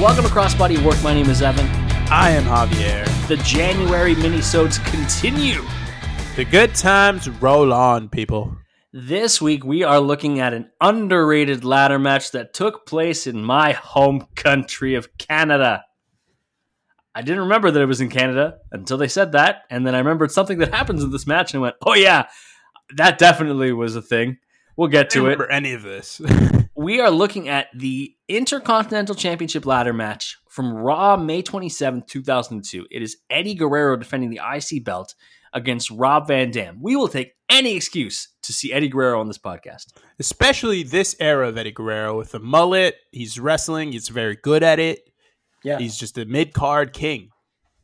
Welcome to Crossbody Work. My name is Evan. I am Javier. The January minisodes continue. The good times roll on, people. This week we are looking at an underrated ladder match that took place in my home country of Canada. I didn't remember that it was in Canada until they said that, and then I remembered something that happens in this match and I went, "Oh yeah, that definitely was a thing." We'll get to it. remember any of this. We are looking at the Intercontinental Championship ladder match from Raw May 27, 2002. It is Eddie Guerrero defending the IC belt against Rob Van Dam. We will take any excuse to see Eddie Guerrero on this podcast. Especially this era of Eddie Guerrero with the mullet. He's wrestling. He's very good at it. Yeah. He's just a mid card king.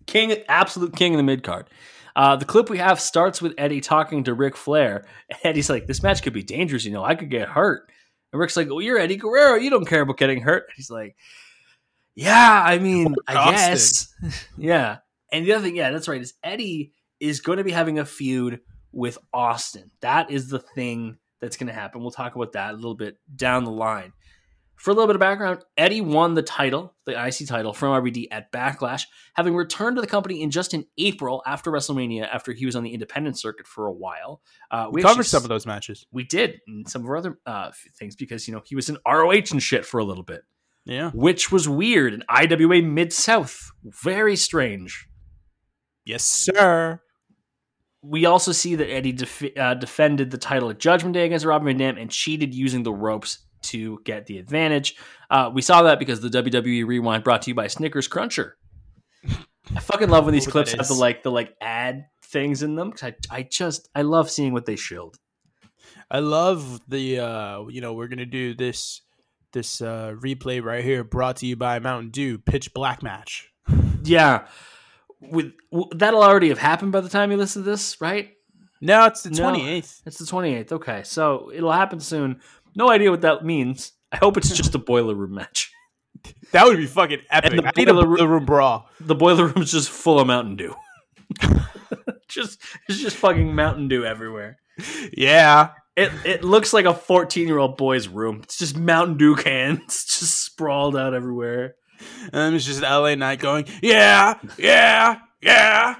king, absolute king in the mid card. Uh, the clip we have starts with Eddie talking to Ric Flair. Eddie's like, "This match could be dangerous. You know, I could get hurt." And Ric's like, "Well, you're Eddie Guerrero. You don't care about getting hurt." And he's like, "Yeah, I mean, I guess, yeah." And the other thing, yeah, that's right, is Eddie is going to be having a feud with Austin. That is the thing that's going to happen. We'll talk about that a little bit down the line. For a little bit of background, Eddie won the title, the IC title from RVD at Backlash, having returned to the company in just in April after WrestleMania, after he was on the independent circuit for a while. Uh, We, actually covered some of those matches. We did, and some of our other uh, things because you know he was in ROH and shit for a little bit, Yeah. which was weird. And IWA Mid South, very strange. Yes, sir. We also see that Eddie def- uh, defended the title at Judgment Day against Robin Van Dam and cheated using the ropes to get the advantage. Uh, we saw that because the WWE Rewind brought to you by Snickers Cruncher. I fucking love when these clips have the like the like ad things in them because I I just I love seeing what they showed. I love the uh you know, we're gonna do this this uh replay right here brought to you by Mountain Dew pitch black match. Yeah, with w- that'll already have happened by the time you listen to this, right? No, it's the No. twenty eighth. It's the twenty eighth. Okay, so it'll happen soon. No idea what that means. I hope it's just a boiler room match. That would be fucking epic. And the I need a boiler room- room brawl. The boiler room's just full of Mountain Dew. just it's just fucking Mountain Dew everywhere. Yeah. It it looks like a 14 year old boy's room. It's just Mountain Dew cans just sprawled out everywhere. And it's just LA Knight going, Yeah, yeah, yeah.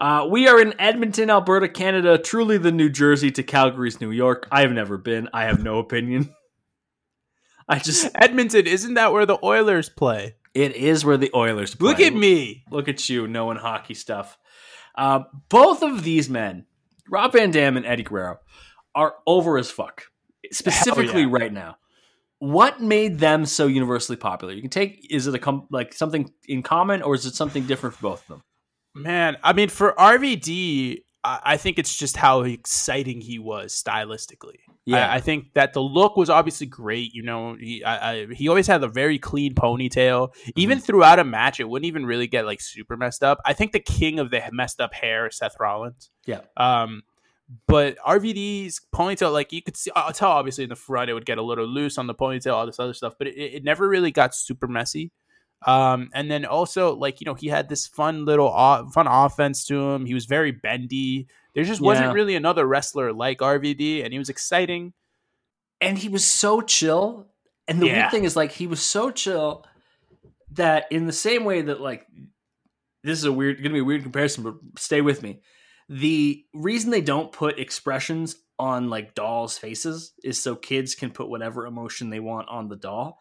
Uh, we are in Edmonton, Alberta, Canada. Truly the New Jersey to Calgary's New York. I have never been. I have no opinion. I just Edmonton, isn't that where the Oilers play? it is where the Oilers play. Look at me. Look at you knowing hockey stuff. Uh, both of these men, Rob Van Dam and Eddie Guerrero, are over as fuck. Specifically, yeah. right now. What made them so universally popular? You can take is it a com- like something in common or is it something different for both of them? Man, I mean, for RVD, I, I think it's just how exciting he was stylistically. I, I think that the look was obviously great. You know, he I, I, he always had a very clean ponytail. Even Mm-hmm. throughout a match, it wouldn't even really get like super messed up. I think the king of the messed up hair is Seth Rollins. Yeah. Um, but RVD's ponytail, like you could see, I'll tell obviously in the front it would get a little loose on the ponytail, all this other stuff, but it, it never really got super messy. Um, and then also like you know he had this fun little o- fun offense to him. He was very bendy. There just wasn't really another wrestler like RVD, and he was exciting. and he was so chill. And the Yeah. weird thing is, like, he was so chill that in the same way that, like, this is a weird, going to be a weird comparison, but stay with me. The reason they don't put expressions on like dolls' faces is so kids can put whatever emotion they want on the doll.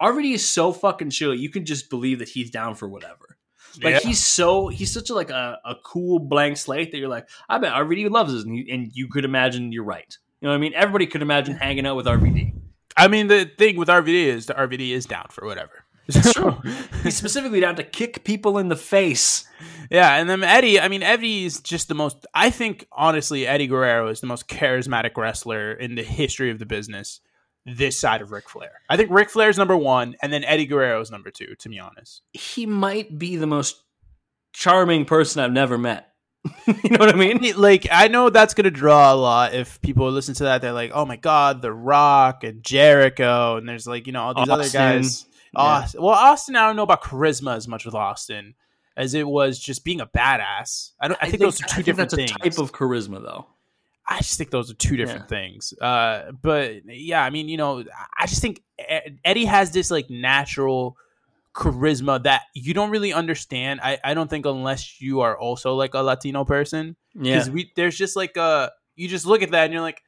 RVD is so fucking chill. You can just believe that he's down for whatever. Like Yeah. he's so he's such a like a, a cool blank slate that you're like, I bet RVD loves this, and you, and you could imagine you're right. You know what I mean? Everybody could imagine hanging out with RVD. I mean, the thing with RVD is the RVD is down for whatever. It's true. He's specifically down to kick people in the face. Yeah, and then Eddie, I mean, Eddie is just the most, I think, honestly, Eddie Guerrero is the most charismatic wrestler in the history of the business this side of Ric Flair. I think Ric Flair's number one, and then Eddie Guerrero is number two, to be honest. He might be the most charming person I've never met. you know what I mean? Like, I know that's going to draw a lot if people listen to that. They're like, oh my God, The Rock and Jericho, and there's like, you know, all these Austin. other guys. Austin. Well, Austin, I don't know about charisma as much with Austin as it was just being a badass. I don't. I, think, those are two I different that's things. a type of charisma, though. I just think those are two different things. Uh, but yeah, I mean, you know, I just think Eddie has this like natural charisma that you don't really understand. I, I don't think unless you are also like a Latino person, Yeah, because we there's just like a you just look at that and you're like,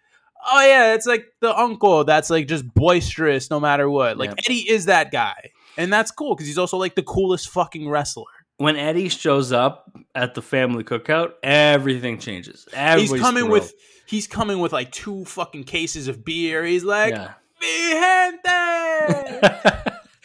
oh yeah, it's like the uncle that's like just boisterous no matter what. Like Yeah. Eddie is that guy, and that's cool because he's also like the coolest fucking wrestler. When Eddie shows up at the family cookout, everything changes. he's coming thrilled. with he's coming with like two fucking cases of beer. He's like, yeah. Gente.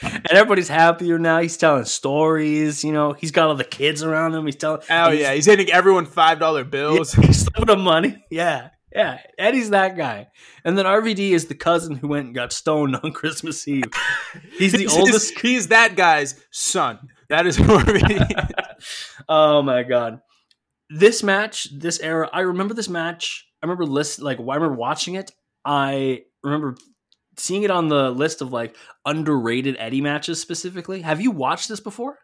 and everybody's happier now. He's telling stories. You know, he's got all the kids around him. He's telling. Oh he's- yeah, he's handing everyone five dollar bills. He's slipping them money. Yeah. Yeah. Eddie's that guy. And then RVD is the cousin who went and got stoned on Christmas Eve. He's the He's- oldest. He's that guy's son. That is he oh my god. This match, this era, I remember this match. I remember list like I remember watching it. I remember seeing it on the list of like underrated Eddie matches specifically. Have you watched this before?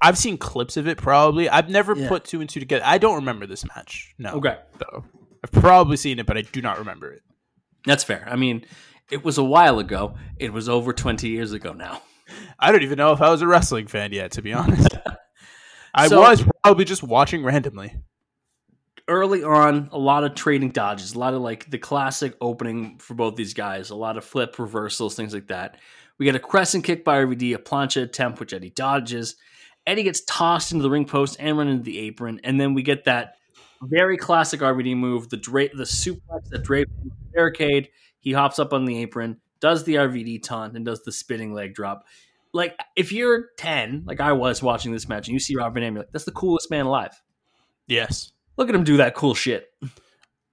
I've seen clips of it. Probably. I've never Yeah. put two and two together. I don't remember this match. No. Okay. Though I've probably seen it, but I do not remember it. That's fair. I mean, it was a while ago. It was over 20 years ago now. I don't even know if I was a wrestling fan yet. To be honest, I So- was probably just watching randomly. early on, a lot of trading dodges, a lot of like the classic opening for both these guys, a lot of flip reversals, things like that. We get a crescent kick by RVD, a plancha attempt, which Eddie dodges. Eddie gets tossed into the ring post and run into the apron, and then we get that very classic RVD move, the dra- the suplex that drapes the barricade. He hops up on the apron, does the RVD taunt, and does the spinning leg drop. Like if you're ten, like I was watching this match, and you see Robert Van Dam, you're like, that's the coolest man alive. Yes. Look at him do that cool shit.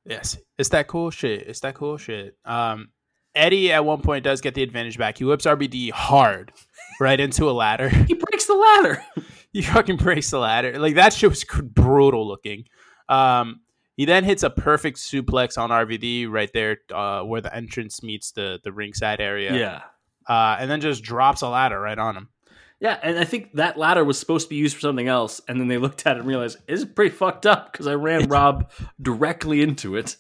Yes, it's that cool shit. It's that cool shit. Um, Eddie at one point does get the advantage back. He whips RVD hard right into a ladder. He breaks the ladder. he fucking breaks the ladder. Like that shit was brutal looking. Um, he then hits a perfect suplex on RVD right there, uh, where the entrance meets the the ringside area. Yeah. Uh, and then just drops a ladder right on him. Yeah, and I think that ladder was supposed to be used for something else, and then they looked at it and realized it's pretty fucked up because I ran Rob directly into it.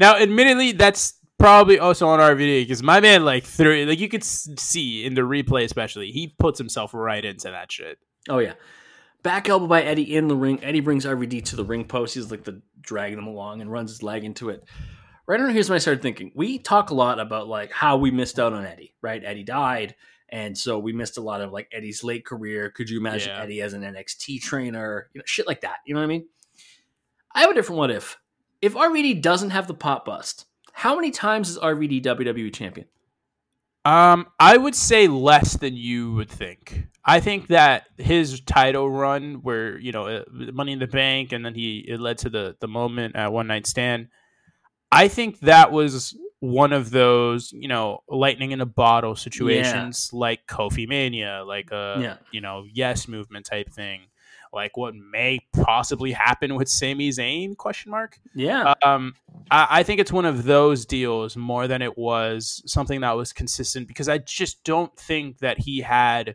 Now, admittedly, that's probably also on RVD because my man like threw like you could see in the replay, especially he puts himself right into that shit. Oh yeah. Back elbow by Eddie in the ring. Eddie brings RVD to the ring post. He's like the dragging him along and runs his leg into it. Right around here's when I started thinking. We talk a lot about like how we missed out on Eddie, right? Eddie died, and so we missed a lot of like Eddie's late career. Could you imagine Yeah. Eddie as an NXT trainer? You know, shit like that. You know what I mean? I have a different what if. If RVD doesn't have the pot bust, how many times is RVD WWE champion? Um, I would say less than you would think. I think that his title run, where you know uh, Money in the Bank, and then he it led to the the moment at One Night Stand. I think that was one of those you know lightning in a bottle situations, like Kofi Mania, like a Yeah. you know Yes movement type thing, like what may possibly happen with Sami Zayn? Question mark. Yeah. Um, I, I think it's one of those deals more than it was something that was consistent because I just don't think that he had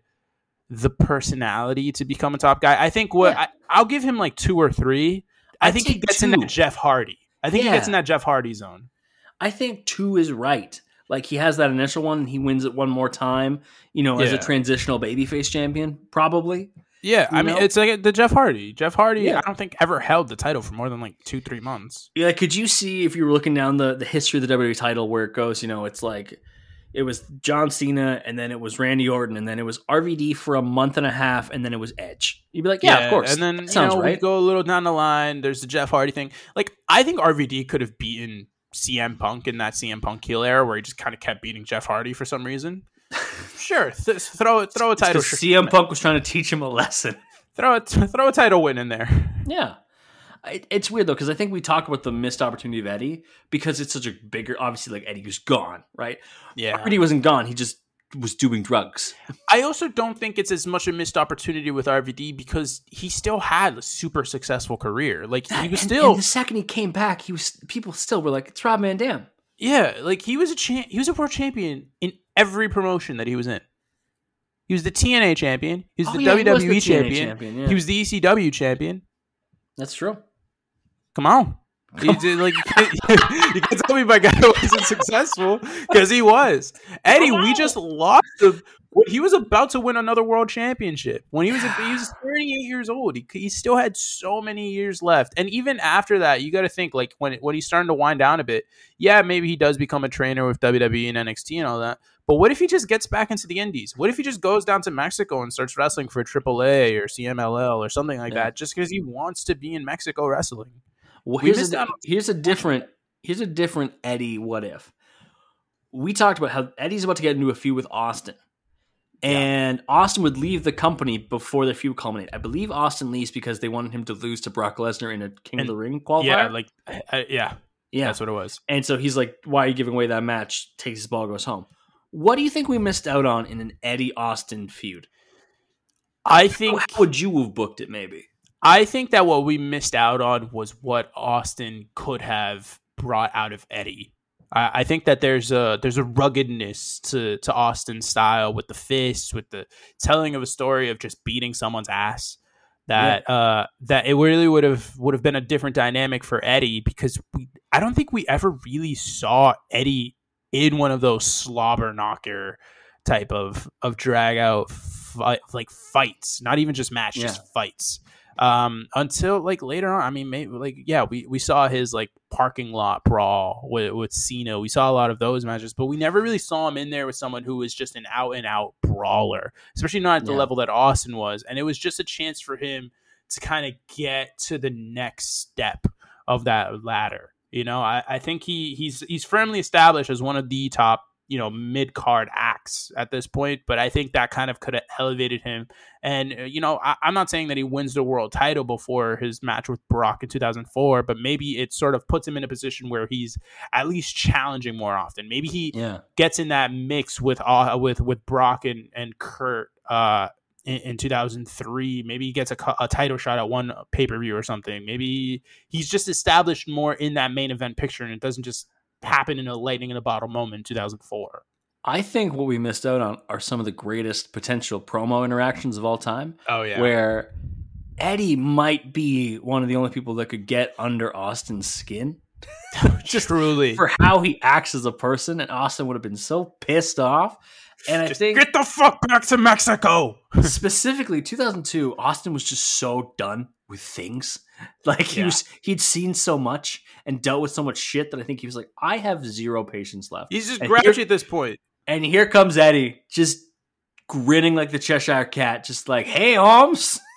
the personality to become a top guy. I think what Yeah. I, I'll give him like two or three. I I'd think he gets two. in that Jeff Hardy. I think he gets in that Jeff Hardy zone. I think two is right. Like he has that initial one, and he wins it one more time. You know, as a Yeah. transitional babyface champion, probably. Yeah, I mean know? it's like the Jeff Hardy. Jeff Hardy, Yeah. I don't think ever held the title for more than like two, three months. Yeah, could you see if you were looking down the the history of the WWE title where it goes? You know, it's like it was John Cena, and then it was Randy Orton, and then it was RVD for a month and a half, and then it was Edge. You'd be like, yeah, of course. And then you sounds know, we go a little down the line. There's the Jeff Hardy thing. Like I think RVD could have beaten CM Punk in that CM Punk heel era where he just kind of kept beating Jeff Hardy for some reason. sure, th- throw throw a title. CM Punk was trying to teach him a lesson. Throw a throw a title win in there. Yeah. It, it's weird though because I think we talk about the missed opportunity of Eddie because it's such a bigger. Obviously, like Eddie was gone, right? Yeah, Eddie wasn't gone. He just was doing drugs. I also don't think it's as much a missed opportunity with RVD because he still had a super successful career. Like he was And- still, and the second he came back, he was people still were like, "It's Rob Van Dam." yeah, like he was a champ. He was a world champion in every promotion that he was in. He was the TNA champion. He was Oh, the yeah, he was WWE the champion. champion, yeah. He was the ECW champion. That's true. Come on. You, did- like, you, can't, you can't tell me my guy wasn't successful because he was. Eddie, we just lost him. when He was about to win another world championship when he was he was 38 years old. He, he still had so many years left, and even after that, you got to think like when when he's starting to wind down a bit. Yeah, maybe he does become a trainer with WWE and NXT and all that. But what if he just gets back into the Indies? What if he just goes down to Mexico and starts wrestling for AAA or CMLL or something like Yeah. that, just because he wants to be in Mexico wrestling? Well, We here's a, here's a different here's a different Eddie. What if we talked about how Eddie's about to get into a feud with Austin, and Austin would leave the company before the feud culminate. I believe Austin leaves because they wanted him to lose to Brock Lesnar in a King of the Ring qualifier. Yeah, like uh, yeah, yeah, that's what it was. and so he's like, "Why are you giving away that match?" Takes his ball, goes home. What do you think we missed out on in an Eddie Austin feud? I think how would you have booked it? Maybe. I think that what we missed out on was what Austin could have brought out of Eddie. I, I think that there's a there's a ruggedness to to Austin's style with the fists, with the telling of a story of just beating someone's ass. That uh that it really would have would have been a different dynamic for Eddie because we I don't think we ever really saw Eddie in one of those slobber knocker type of of drag out fight, like fights, not even just match, Yeah. just fights. Um, until like later on, I mean, maybe like yeah, we, we saw his like parking lot brawl with with Cena. We saw a lot of those matches, but we never really saw him in there with someone who was just an out and out brawler, especially not at the Yeah. level that Austin was. And it was just a chance for him to kind of get to the next step of that ladder. You know, I, I think he he's he's firmly established as one of the top you know mid card acts at this point, but I think that kind of could have elevated him. And uh, you know, I, I'm not saying that he wins the world title before his match with Brock in 2004, but maybe it sort of puts him in a position where he's at least challenging more often. Maybe he Yeah. gets in that mix with uh, with with Brock and and Kurt uh, in, in 2003. Maybe he gets a, a title shot at one pay per view or something. Maybe he's just established more in that main event picture, and it doesn't just happen in a lightning in a bottle moment in 2004. I think what we missed out on are some of the greatest potential promo interactions of all time. Oh yeah, where Eddie might be one of the only people that could get under Austin's skin just truly. for how he acts as a person, and Austin would have been so pissed off. And I Just think get the fuck back to Mexico. specifically 2002, Austin was just so done with things. Like he Yeah. was, he'd seen so much and dealt with so much shit that I think he was like, I have zero patience left. He's just grouchy at this point. And here comes Eddie, just grinning like the Cheshire Cat, just like, "Hey, Holmes."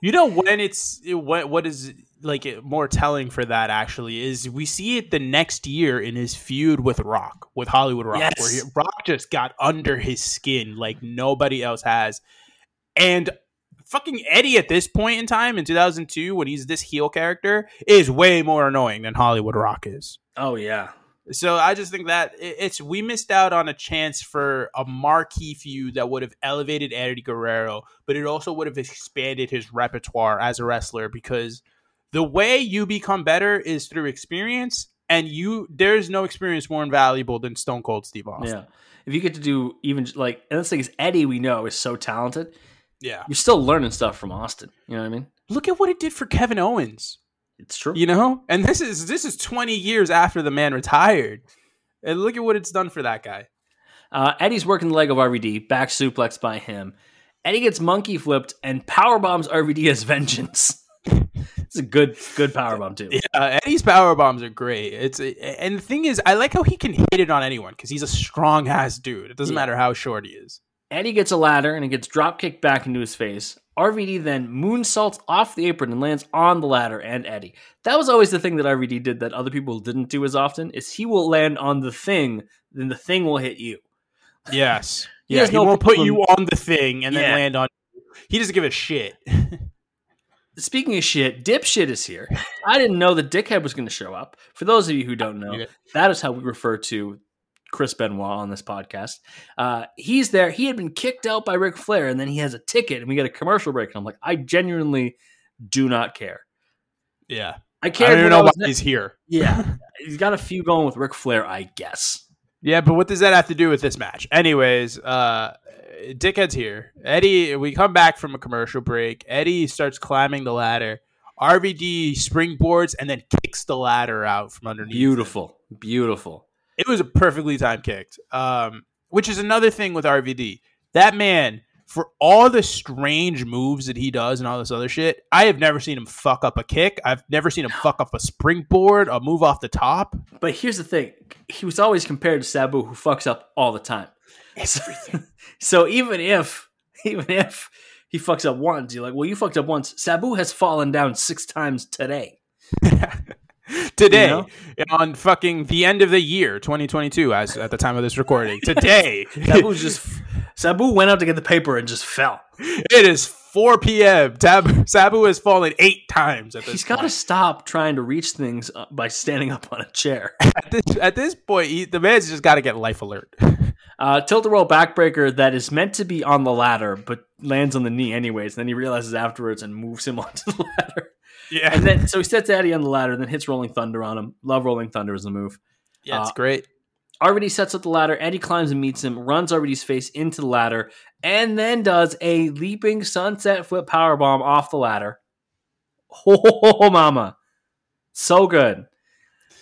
You know when it's it- what what is like more telling for that actually is we see it the next year in his feud with Rock with Hollywood Rock Yes. where he, Rock just got under his skin like nobody else has, and fucking Eddie at this point in time in 2002 when he's this heel character is way more annoying than Hollywood Rock is. Oh yeah, So I just think that it's we missed out on a chance for a marquee feud that would have elevated Eddie Guerrero, but it also would have expanded his repertoire as a wrestler because the way you become better is through experience, and you there's no experience more invaluable than Stone Cold Steve Austin. yeah. If you get to do even like, and the thing is, Eddie, we know is so talented. Yeah. You're still learning stuff from Austin. You know what I mean? Look at what it did for Kevin Owens. It's true. You know, and this is this is 20 years after the man retired, and look at what it's done for that guy. Uh, Eddie's working the leg of RVD, back suplex by him. Eddie gets monkey flipped and power bombs RVD as vengeance. it's a good, good power bomb too. Uh, Eddie's power bombs are great. It's and the thing is, I like how he can hit it on anyone because he's a strong ass dude. It doesn't Yeah. matter how short he is. Eddie gets a ladder and it gets drop kicked back into his face. RVD then moonsaults off the apron and lands on the ladder and Eddie. That was always the thing that RVD did that other people didn't do as often. Is he will land on the thing, then the thing will hit you. Yes. He Yeah. He no won't put you on the thing and then land on. He doesn't give a shit. Speaking of shit, Dipshit is here. I didn't know that Dickhead was going to show up. For those of you who don't know, that is how we refer to Chris Benoit on this podcast. Uh, he's there. He had been kicked out by Ric Flair, and then he has a ticket, and we get a commercial break. And I'm like, I genuinely do not care. yeah. I I cared. don't even know why was- he's here. yeah, he's got a few going with Ric Flair, I guess. Yeah, but what does that have to do with this match? Anyways, uh Dickhead's here. Eddie, we come back from a commercial break. Eddie starts climbing the ladder. RVD springboards and then kicks the ladder out from underneath. him. Beautiful, beautiful. It was a perfectly timed kick. Um, which is another thing with RVD. That man, for all the strange moves that he does and all this other shit, I have never seen him fuck up a kick. I've never seen him fuck up a springboard, a move off the top. But here's the thing: he was always compared to Sabu, who fucks up all the time. Everything. so even if, even if he fucks up once, you're like, well, you fucked up once. Sabu has fallen down six times today. Today, You know? on fucking the end of the year, 2022, as at the time of this recording. Today, Sabu's just Sabu went out to get the paper and just fell. it is 4 p.m. Tab- Sabu has fallen eight times at this He's got to stop trying to reach things uh, by standing up on a chair. At this, at this point, he, the man's just got to get life alert. Uh, tilt a roll backbreaker that is meant to be on the ladder, but lands on the knee anyways. And then he realizes afterwards and moves him onto the ladder. Yeah, And then so he sets Eddie on the ladder, and then hits Rolling Thunder on him. Love Rolling Thunder as a move. yeah, it's uh, great. RVD sets up the ladder. Eddie climbs and meets him, runs RVD's face into the ladder, and then does a leaping sunset flip power bomb off the ladder. Oh, mama. So good.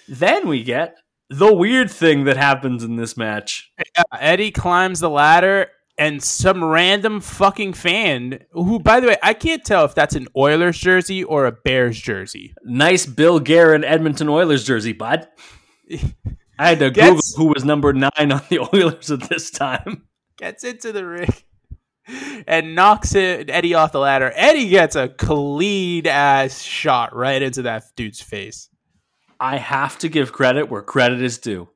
Then we get the weird thing that happens in this match. Yeah, Eddie climbs the ladder, and some random fucking fan, who, by the way, I can't tell if that's an Oilers jersey or a Bears jersey. Nice Bill Guerin Edmonton Oilers jersey, bud. I had to Gets- Google who was number nine on the Oilers at this time. gets into the ring and knocks it, Eddie off the ladder. Eddie gets a clean ass shot right into that dude's face. I have to give credit where credit is due.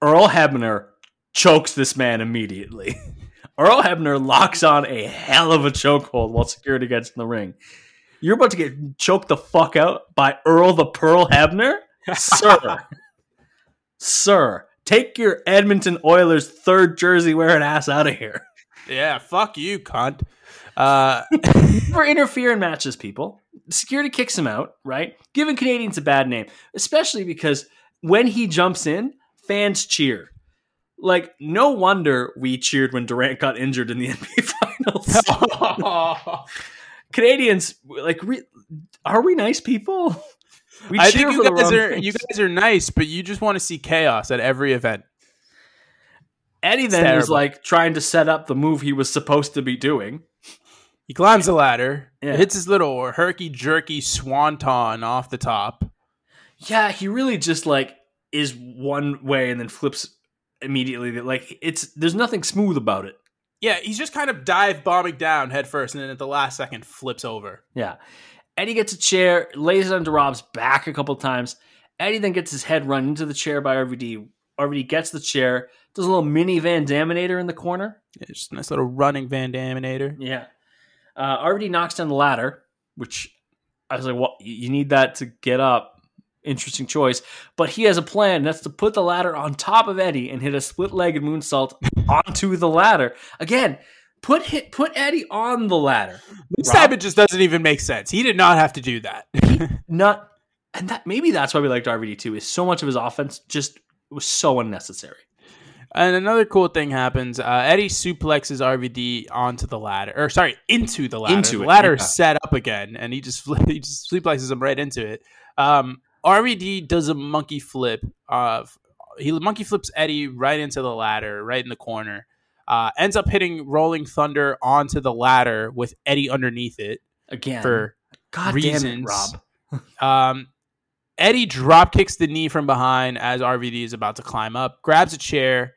Earl Hebner chokes this man immediately. Earl Hebner locks on a hell of a chokehold while security gets in the ring. You're about to get choked the fuck out by Earl the Pearl Hebner? Sir. Sir, take your Edmonton Oilers third jersey wearing ass out of here. Yeah, fuck you, cunt. Uh, Never interfere in matches, people. Security kicks him out, right? Giving Canadians a bad name, especially because when he jumps in, fans cheer. Like, no wonder we cheered when Durant got injured in the NBA Finals. Canadians, like, re- are we nice people? We I think you guys are things. you guys are nice, but you just want to see chaos at every event. Eddie then is like trying to set up the move he was supposed to be doing. He climbs the ladder, Yeah. hits his little herky jerky swanton off the top. Yeah, he really just like is one way and then flips immediately. Like it's there's nothing smooth about it. Yeah, he's just kind of dive bombing down head first, and then at the last second flips over. Yeah. Eddie gets a chair, lays it onto Rob's back a couple times. Eddie then gets his head run into the chair by RVD. RVD gets the chair, does a little mini Van Daminator in the corner. Yeah, just a nice little running Van Daminator. Yeah. Uh, RVD knocks down the ladder, which I was like, well, you need that to get up. Interesting choice. But he has a plan. That's to put the ladder on top of Eddie and hit a split legged moonsault onto the ladder. Again, put hit, put Eddie on the ladder. This Rob- time it just doesn't even make sense. He did not have to do that. not and that maybe that's why we liked RVD too. Is so much of his offense just was so unnecessary. And another cool thing happens. Uh, Eddie suplexes RVD onto the ladder, or sorry, into the ladder. Into the it, ladder yeah. set up again, and he just he just suplexes him right into it. Um, RVD does a monkey flip. He monkey flips Eddie right into the ladder, right in the corner. Uh, ends up hitting Rolling Thunder onto the ladder with Eddie underneath it Again, for God damn reasons. it, Rob. Um, Eddie drop kicks the knee from behind as RVD is about to climb up, grabs a chair,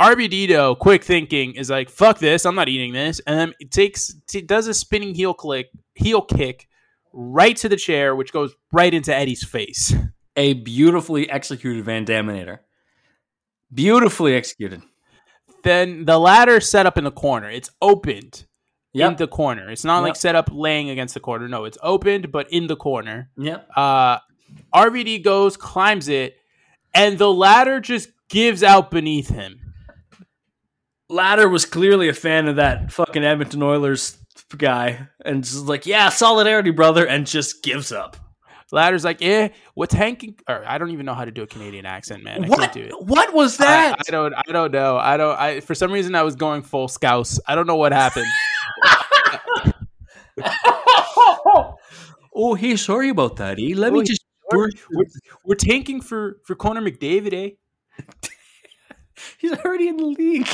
RVD though, quick thinking is like, "Fuck this! I'm not eating this," and then it takes t- does a spinning heel click, heel kick, right to the chair, which goes right into Eddie's face. A beautifully executed Van Daminator. Beautifully executed. Then the ladder set up in the corner. It's opened in the corner. It's not like set up laying against the corner. No, it's opened but in the corner. Yep. Uh, RVD goes, climbs it, and the ladder just gives out beneath him. Ladder was clearly a fan of that fucking Edmonton Oilers guy and just like, yeah, solidarity, brother, and just gives up. Ladder's like, eh, what's Hank? Or I don't even know how to do a Canadian accent, man. I what? can't do it. What was that? I don't. I don't know. I don't. I for some reason I was going full scouse. I don't know what happened. oh, hey, sorry about that. Eh? Let me Oh, just. we're, we're, we're tanking for for Connor McDavid, eh? He's already in the league.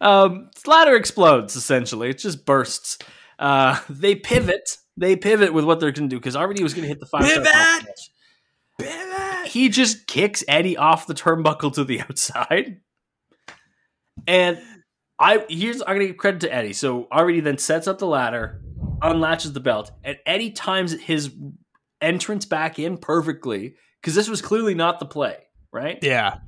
Um, ladder explodes. Essentially, it just bursts. Uh, they pivot. They pivot with what they're going to do because RVD was going to hit the five. star Pivot! He just kicks Eddie off the turnbuckle to the outside, and I here's I'm going to give credit to Eddie. So RVD then sets up the ladder, unlatches the belt, and Eddie times his entrance back in perfectly because this was clearly not the play, right? Yeah.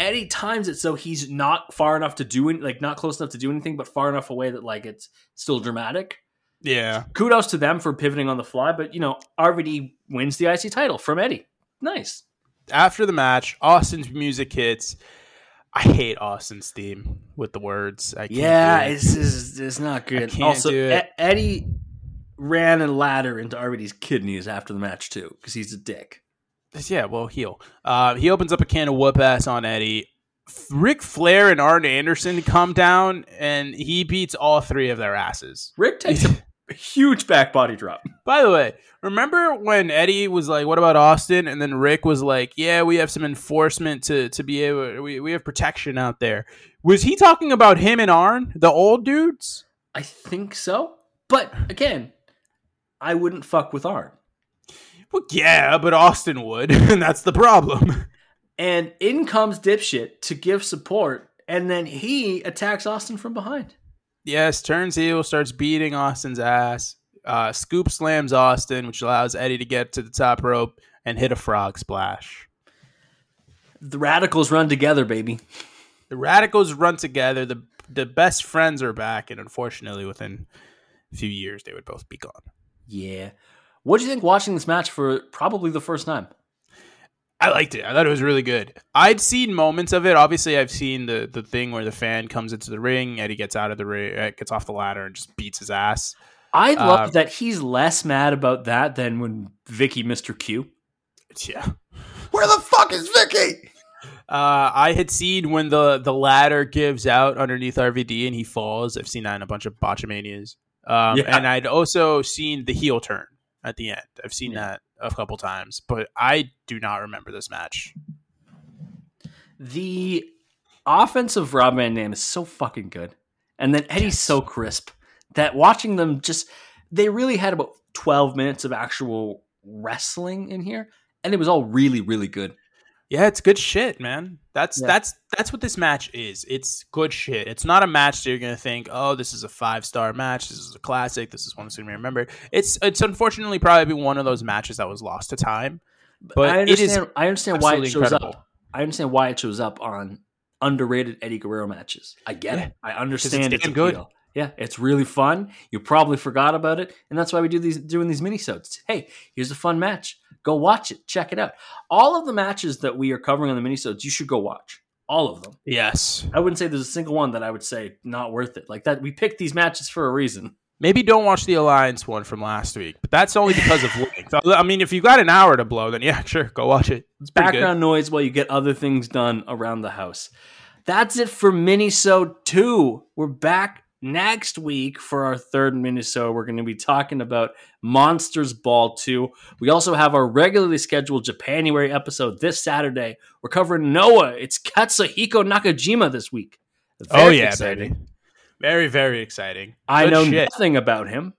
Eddie times it so he's not far enough to do any, like not close enough to do anything, but far enough away that like it's still dramatic. Yeah. Kudos to them for pivoting on the fly, but you know RVD wins the IC title from Eddie. Nice. After the match, Austin's music hits. I hate Austin's theme with the words. I can't Yeah, it. it's, it's it's not good. can't also, do it. E- Eddie ran a ladder into RVD's kidneys after the match too because he's a dick. Yeah, well, heel. Uh, he opens up a can of whoop ass on Eddie. Ric Flair and Arn Anderson come down, and he beats all three of their asses. Ric takes a huge back body drop. By the way, remember when Eddie was like, "What about Austin?" and then Ric was like, "Yeah, we have some enforcement to to be able. We we have protection out there." Was he talking about him and Arn, the old dudes? I think so, but again, I wouldn't fuck with Arn. Well, yeah, but Austin would, and that's the problem. And in comes Dipshit to give support, and then he attacks Austin from behind. Yes, turns heel, starts beating Austin's ass. Uh, scoop slams Austin, which allows Eddie to get to the top rope and hit a frog splash. The Radicalz run together, baby. The Radicalz run together. The the best friends are back, and unfortunately, within a few years, they would both be gone. Yeah. What do you think watching this match for probably the first time? I liked it. I thought it was really good. I'd seen moments of it. Obviously, I've seen the the thing where the fan comes into the ring, Eddie gets out of the ring, uh, gets off the ladder, and just beats his ass. I love Um, that he's less mad about that than when Vicky Mr. Q. Yeah. Where the fuck is Vicky? Uh, I had seen when the the ladder gives out underneath RVD and he falls. I've seen that in a bunch of botchamanias. Um, Yeah. And I'd also seen the heel turn at the end. I've seen Yeah. that a couple times, but I do not remember this match. The offense of Rob Van Dam is so fucking good. And then Eddie's Yes. so crisp that watching them just, they really had about 12 minutes of actual wrestling in here. And it was all really, really good. Yeah, it's good shit, man. That's Yeah. that's that's what this match is. It's good shit. It's not a match that you're gonna think, oh, this is a five star match. This is a classic. This is one that's gonna be remembered. It's it's unfortunately probably be one of those matches that was lost to time. But I it is understand, I understand why it shows incredible. up. I understand why it shows up on underrated Eddie Guerrero matches. I get Yeah, it. I understand damn it's good. Yeah, it's really fun. You probably forgot about it, and that's why we do these doing these mini minisodes. Hey, here's a fun match. Go watch it. Check it out. All of the matches that we are covering on the minisodes, you should go watch. All of them. Yes. I wouldn't say there's a single one that I would say not worth it. Like that, we picked these matches for a reason. Maybe don't watch the Alliance one from last week, but that's only because of length. I mean, if you got an hour to blow, then yeah, sure, go watch it. It's background noise while you get other things done around the house. That's it for Minisode 2. We're back next week for our third minisode, We're going to be talking about Monsters Ball 2. We also have our regularly scheduled Japanuary episode this Saturday. We're covering Noah. It's Katsuhiko Nakajima this week. good. Oh yeah, exciting. baby. Very very exciting. I know shit. nothing about him.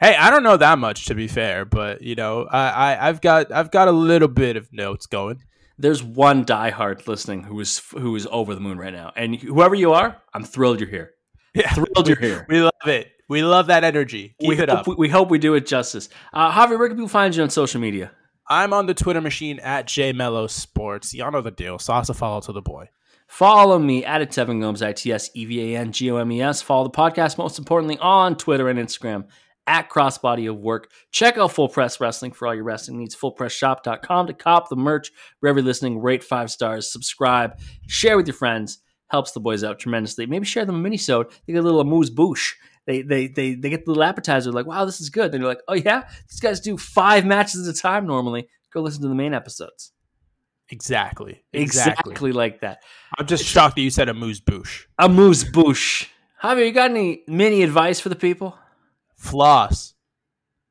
Hey, I don't know that much to be fair, but you know, I, I I've got I've got a little bit of notes going. there's one diehard listening who is who is over the moon right now, and whoever you are, I'm thrilled you're here. Yeah, Thrilled you're here. we love it. We love that energy. Keep we it hope, up. We, we hope we do it justice. Uh, Javi, where can people find you on social media? I'm on the Twitter machine at jmellow sports. Y'all know the deal. Sauce a follow to the boy. Follow me at it Seven Gomes, I T S E V A N G O M E S. Follow the podcast, most importantly, on Twitter and Instagram at Crossbody of Work. Check out Full Press Wrestling for all your wrestling needs. FullPressShop.com to cop the merch. Wherever you're listening, rate five stars, subscribe, share with your friends. Helps the boys out tremendously. Maybe share them a minisode. They get a little amuse bouche. They, they they they get the little appetizer like wow this is good then you're like oh yeah these guys do five matches at a time normally go listen to the main episodes Exactly. exactly, like that I'm just shocked that you said a moose bouche. amuse bouche Javier you got any mini advice for the people Floss.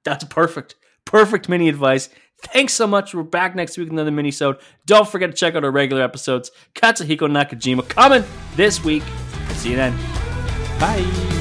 That's perfect. Perfect mini advice. Thanks so much. We're back next week with another mini sode. Don't forget to check out our regular episodes. Katsuhiko Nakajima coming this week. See you then. Bye.